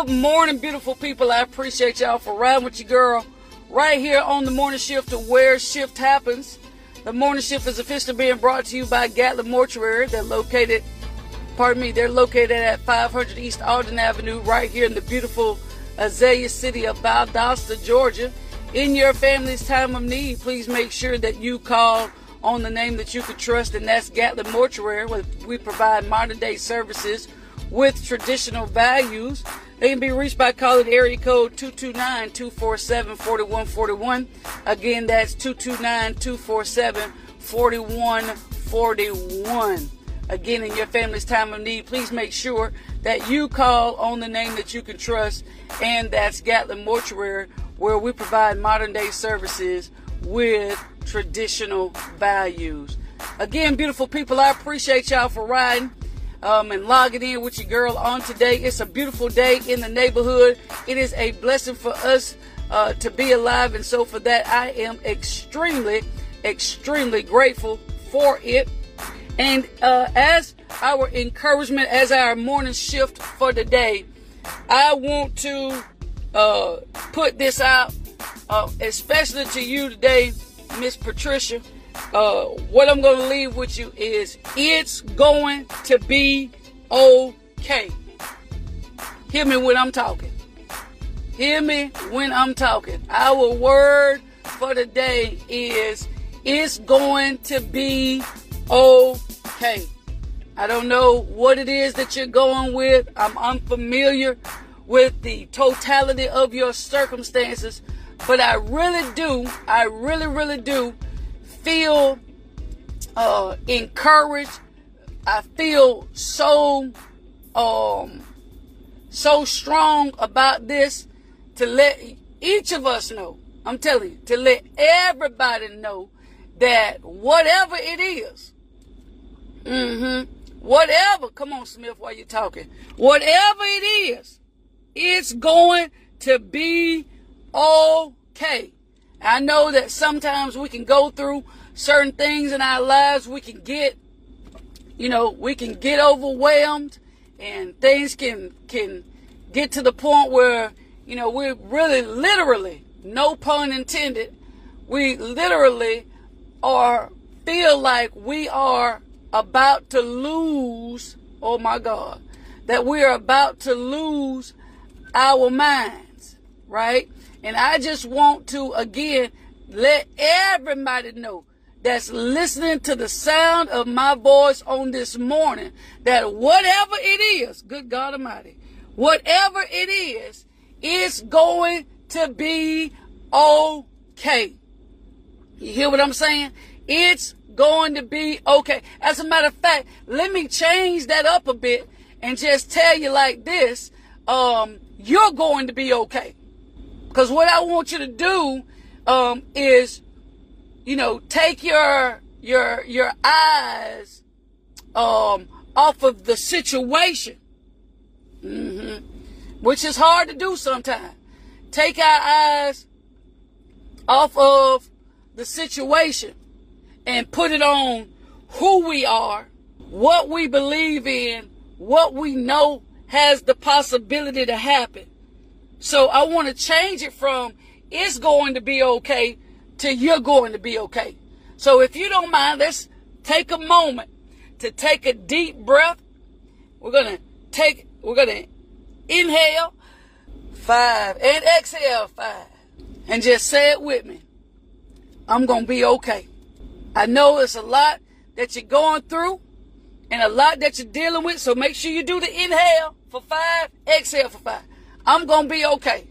Good morning, beautiful people. I appreciate y'all for riding with your girl right here on the morning shift of where shift happens. The morning shift is officially being brought to you by Gatlin Mortuary. They're located, pardon me, they're located at 500 East Alden Avenue, right here in the beautiful Azalea City of Valdosta, Georgia. In your family's time of need, please make sure that you call on the name that you could trust, and that's Gatlin Mortuary. Where we provide modern day services with traditional values. They can be reached by calling area code 229-247-4141. Again, that's 229-247-4141. Again, in your family's time of need, please make sure that you call on the name that you can trust, and that's Gatlin Mortuary, where we provide modern day services with traditional values. Again, beautiful people, I appreciate y'all for riding um, and logging in with your girl on today. It's a beautiful day in the neighborhood. It is a blessing for us uh, to be alive, and so for that, I am extremely, extremely grateful for it. And uh, as our encouragement, as our morning shift for the day, I want to uh, put this out, uh, especially to you today, Miss Patricia uh, what I'm going to leave with you is it's going to be okay. Hear me when I'm talking. Hear me when I'm talking. Our word for the day is it's going to be okay. I don't know what it is that you're going with. I'm unfamiliar with the totality of your circumstances, but I really do, I really, really do feel uh, encouraged. I feel so um, so strong about this to let each of us know. I'm telling you, to let everybody know that whatever it is, mm-hmm, whatever, come on, Smith, while you're talking, whatever it is, it's going to be okay. I know that sometimes we can go through certain things in our lives. We can get, you know, we can get overwhelmed and things can, can get to the point where, you know, we really literally, no pun intended, we literally are, feel like we are about to lose, oh my God, that we are about to lose our minds, right? And I just want to, again, let everybody know that's listening to the sound of my voice on this morning that whatever it is, good God Almighty, whatever it is, it's going to be okay. You hear what I'm saying? It's going to be okay. As a matter of fact, let me change that up a bit and just tell you like this. Um, you're going to be okay. Because what I want you to do um, is, you know, take your your your eyes um, off of the situation, mm-hmm. which is hard to do sometimes. Take our eyes off of the situation and put it on who we are, what we believe in, what we know has the possibility to happen. So I want to change it from it's going to be okay to you're going to be okay. So if you don't mind, let's take a moment to take a deep breath. We're going to take, we're going to inhale five and exhale five and just say it with me. I'm going to be okay. I know it's a lot that you're going through and a lot that you're dealing with. So make sure you do the inhale for five, exhale for five. I'm going to be okay.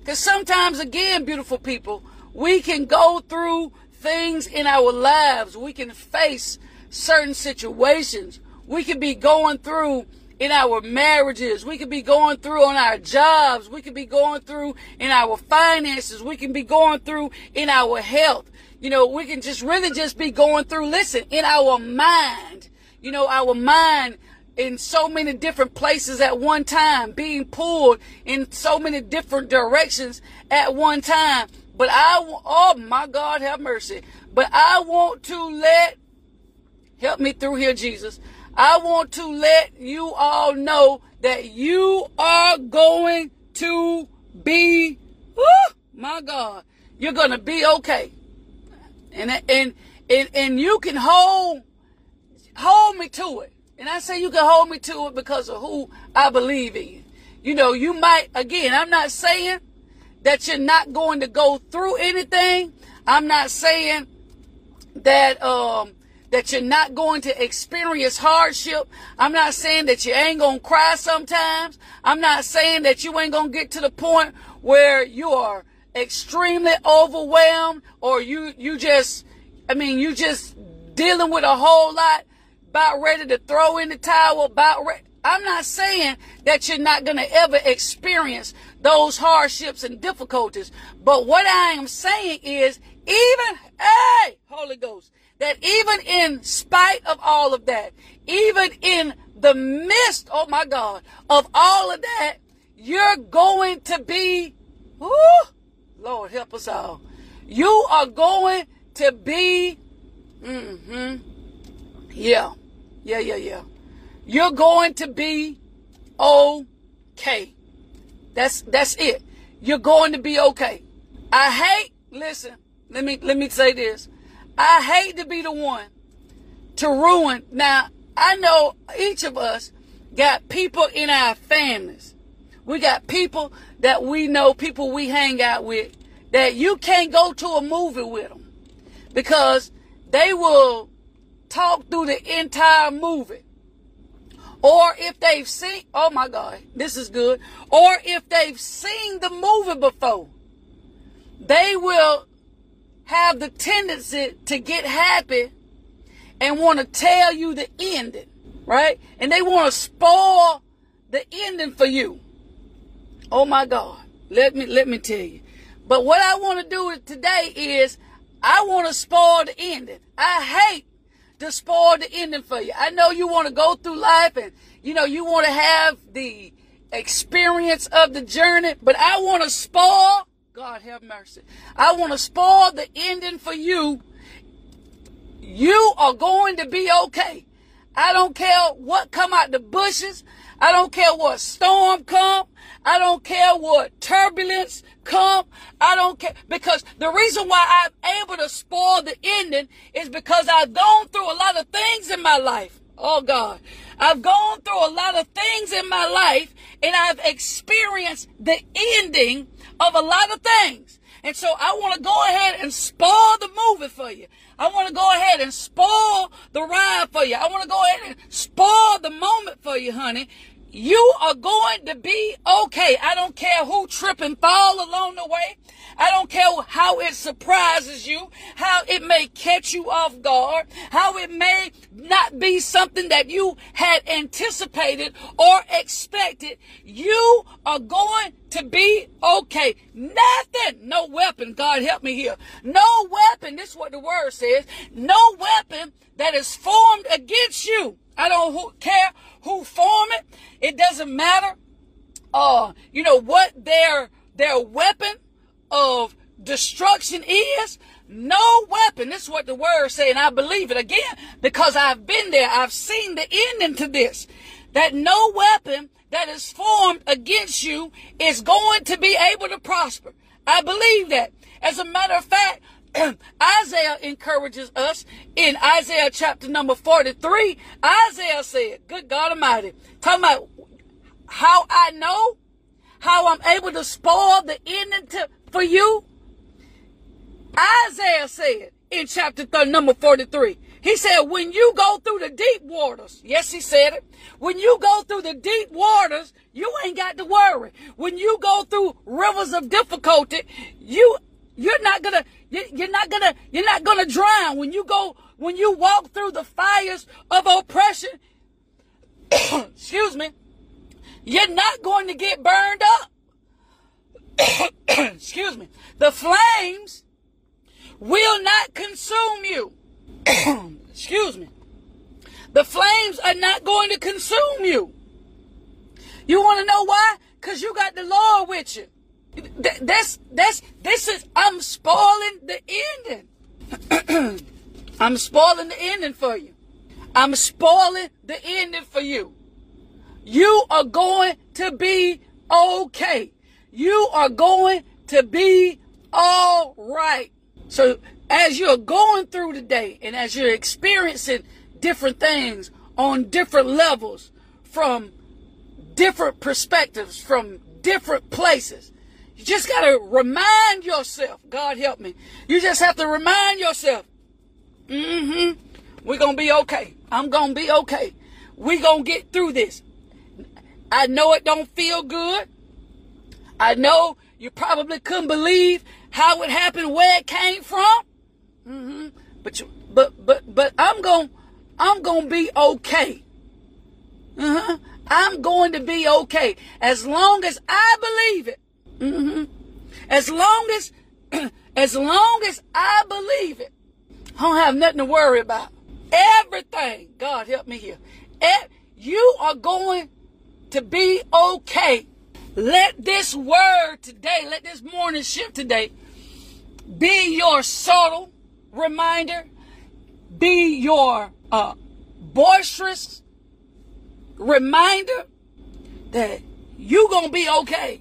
Because sometimes, again, beautiful people, we can go through things in our lives. We can face certain situations. We can be going through in our marriages. We could be going through on our jobs. We could be going through in our finances. We can be going through in our health. You know, we can just really just be going through, listen, in our mind. You know, our mind in so many different places at one time, being pulled in so many different directions at one time. But I, oh my God, have mercy. But I want to let, help me through here, Jesus. I want to let you all know that you are going to be, oh my God, you're going to be okay. And, and, and, and you can hold, hold me to it. And I say you can hold me to it because of who I believe in. You know, you might, again, I'm not saying that you're not going to go through anything. I'm not saying that um that you're not going to experience hardship. I'm not saying that you ain't to cry sometimes. I'm not saying that you ain't to get to the point where you are extremely overwhelmed or you you just I mean, you just dealing with a whole lot about ready to throw in the towel about re- I'm not saying that you're not going to ever experience those hardships and difficulties. But what I am saying is, even, hey, Holy Ghost, that even in spite of all of that, even in the midst, oh my God, of all of that, you're going to be, whoo, Lord help us all. You are going to be, mm-hmm, yeah, yeah, yeah, yeah. You're going to be okay. That's that's it. You're going to be okay. I hate, listen, let me let me say this. I hate to be the one to ruin. Now, I know each of us got people in our families. We got people that we know, people we hang out with, that you can't go to a movie with them because they will talk through the entire movie. Or if they've seen, oh my God, this is good. Or if they've seen the movie before, they will have the tendency to get happy and want to tell you the ending, right? And they want to spoil the ending for you. Oh my God. Let me let me tell you. But what I want to do today is I want to spoil the ending. I hate spoil the ending for you. I know you want to go through life and, you know, you want to have the experience of the journey, but I want to spoil, God have mercy. I want to spoil the ending for you. You are going to be okay. I don't care what come out the bushes. I don't care what storm come. I don't care what turbulence come. I don't care because the reason why I'm able to spoil the ending is because I've gone through a lot of things in my life. Oh God. I've gone through a lot of things in my life and I've experienced the ending of a lot of things. And so I want to go ahead and spoil the movie for you. I want to go ahead and spoil the ride for you. I want to go ahead and spoil the moment for you, honey. You are going to be okay. I don't care who trip and fall along the way. I don't care how it surprises you, how it may catch you off guard, how it may not be something that you had anticipated or expected. You are going to be okay. Nothing, no weapon, God help me here. No weapon, this is what the word says, no weapon that is formed against you. I don't care who form it. It doesn't matter. Uh, you know what their their weapon of destruction is. No weapon. This is what the word say, and I believe it again because I've been there. I've seen the ending to this. That no weapon that is formed against you is going to be able to prosper. I believe that. As a matter of fact, Isaiah encourages us in Isaiah chapter number 43. Isaiah said, Good God Almighty, talking about how I know, how I'm able to spoil the ending to, for you. Isaiah said in chapter th- number 43, he said, when you go through the deep waters, yes, he said it. When you go through the deep waters, you ain't got to worry. When you go through rivers of difficulty, you, you're not gonna, you're not gonna, you're not gonna drown. When you go, when you walk through the fires of oppression, excuse me, you're not going to get burned up. excuse me. The flames will not consume you. excuse me. The flames are not going to consume you. You want to know why? Because you got the Lord with you. That's that's this is I'm spoiling the ending. I'm spoiling the ending for you. I'm spoiling the ending for you. You are going to be okay. You are going to be all right. So as you're going through the day and as you're experiencing different things on different levels from different perspectives, from different places, you just got to remind yourself, God help me. You just have to remind yourself, mm-hmm, we're going to be okay. I'm going to be okay. We're going to get through this. I know it don't feel good. I know you probably couldn't believe how it happened, where it came from. Mm-hmm. But you, but but but I'm going I'm going to be okay. Uh-huh. I'm going to be okay as long as I believe it. Mm-hmm. As long as as long as I believe it, I don't have nothing to worry about. Everything, God help me here. You are going to be okay. Let this word today, let this morning shift today be your subtle reminder, be your uh, boisterous reminder that you gonna be okay.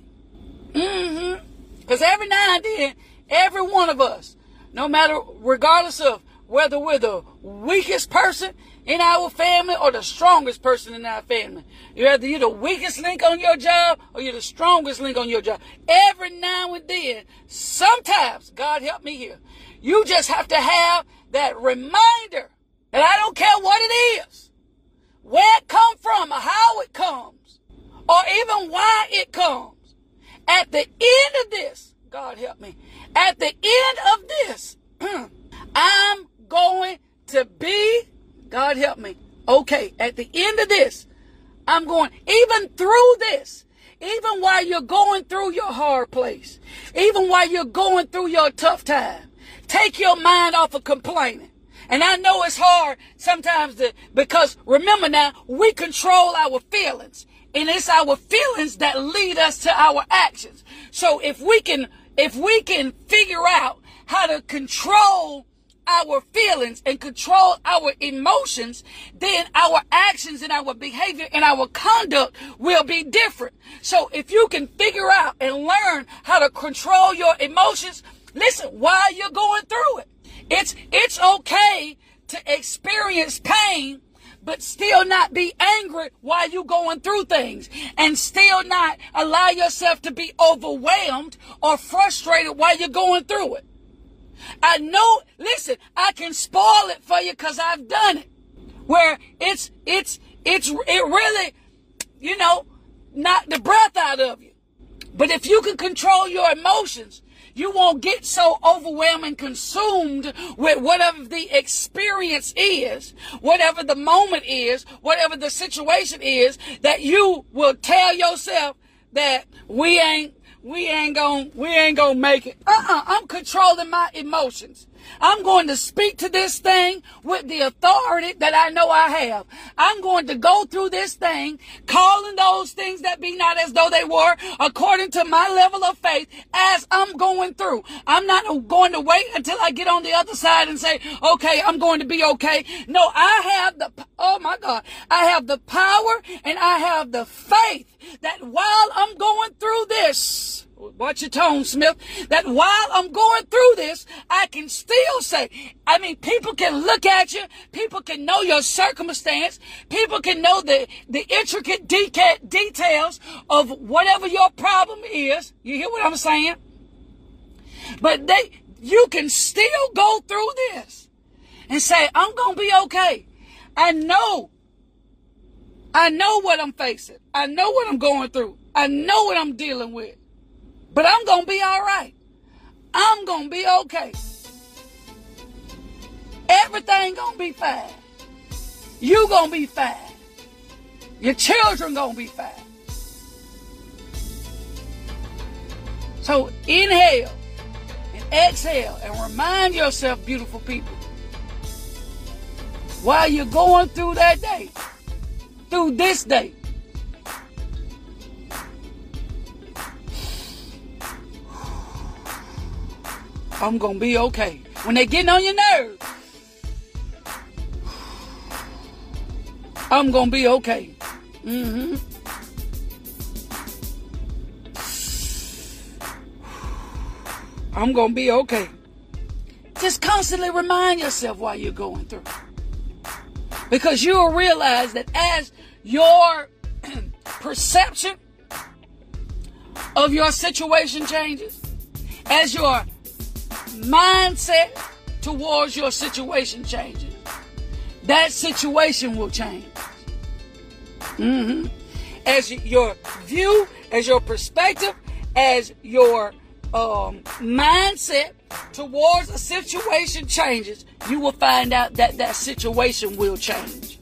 Mm-hmm. Because every now and then, every one of us, no matter, regardless of whether we're the weakest person in our family or the strongest person in our family. You're either you're the weakest link on your job or you're the strongest link on your job. Every now and then, sometimes, God help me here, you just have to have that reminder that I don't care what it is, where it come from or how it comes, or even why it comes. At the end of this, God help me, at the end of this, I'm going to be, God help me, okay, at the end of this, I'm going, even through this, even while you're going through your hard place, even while you're going through your tough time, take your mind off of complaining. And I know it's hard sometimes to, because remember now, we control our feelings and it's our feelings that lead us to our actions. So if we can, if we can figure out how to control our feelings and control our emotions, then our actions and our behavior and our conduct will be different. So if you can figure out and learn how to control your emotions, listen, while you're going through it, it's, it's okay to experience pain but still not be angry while you're going through things and still not allow yourself to be overwhelmed or frustrated while you're going through it. I know, listen, I can spoil it for you because I've done it. Where it's, it's, it's, it really, you know, knock the breath out of you. But if you can control your emotions, you won't get so overwhelmed and consumed with whatever the experience is, whatever the moment is, whatever the situation is, that you will tell yourself that we ain't we ain't gonna we ain't gonna make it. Uh-uh. I'm controlling my emotions. I'm going to speak to this thing with the authority that I know I have. I'm going to go through this thing, calling those things that be not as though they were, according to my level of faith, as I'm going through. I'm not going to wait until I get on the other side and say, okay, I'm going to be okay. No, I have the, oh my God, I have the power and I have the faith that while I'm going through this, watch your tone, Smith, that while I'm going through this, I can still say, I mean, people can look at you, people can know your circumstance, people can know the, the intricate deca- details of whatever your problem is. You hear what I'm saying? But they, you can still go through this and say, I'm going to be okay. I know I know what I'm facing. I know what I'm going through. I know what I'm dealing with. But I'm going to be all right. I'm going to be okay. Everything going to be fine. You going to be fine. Your children going to be fine. So inhale and exhale and remind yourself, beautiful people, while you're going through that day, through this day. I'm going to be okay. When they getting on your nerves, I'm going to be okay. Mm-hmm. I'm going to be okay. Just constantly remind yourself while you're going through. Because you'll realize that as your perception of your situation changes, as your mindset towards your situation changes, that situation will change. Mm-hmm. As your view, as your perspective, as your um, mindset towards a situation changes, you will find out that that situation will change.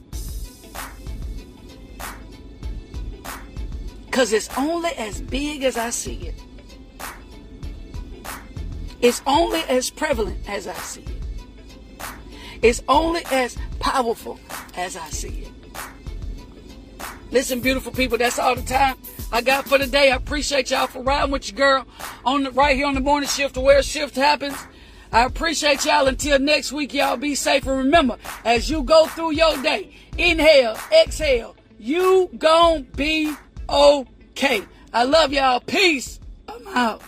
Because it's only as big as I see it. It's only as prevalent as I see it. It's only as powerful as I see it. Listen, beautiful people, that's all the time I got for today. I appreciate y'all for riding with your girl on the, right here on the morning shift where shift happens. I appreciate y'all. Until next week, y'all be safe. And remember, as you go through your day, inhale, exhale, you gon' be okay. I love y'all. Peace. I'm out.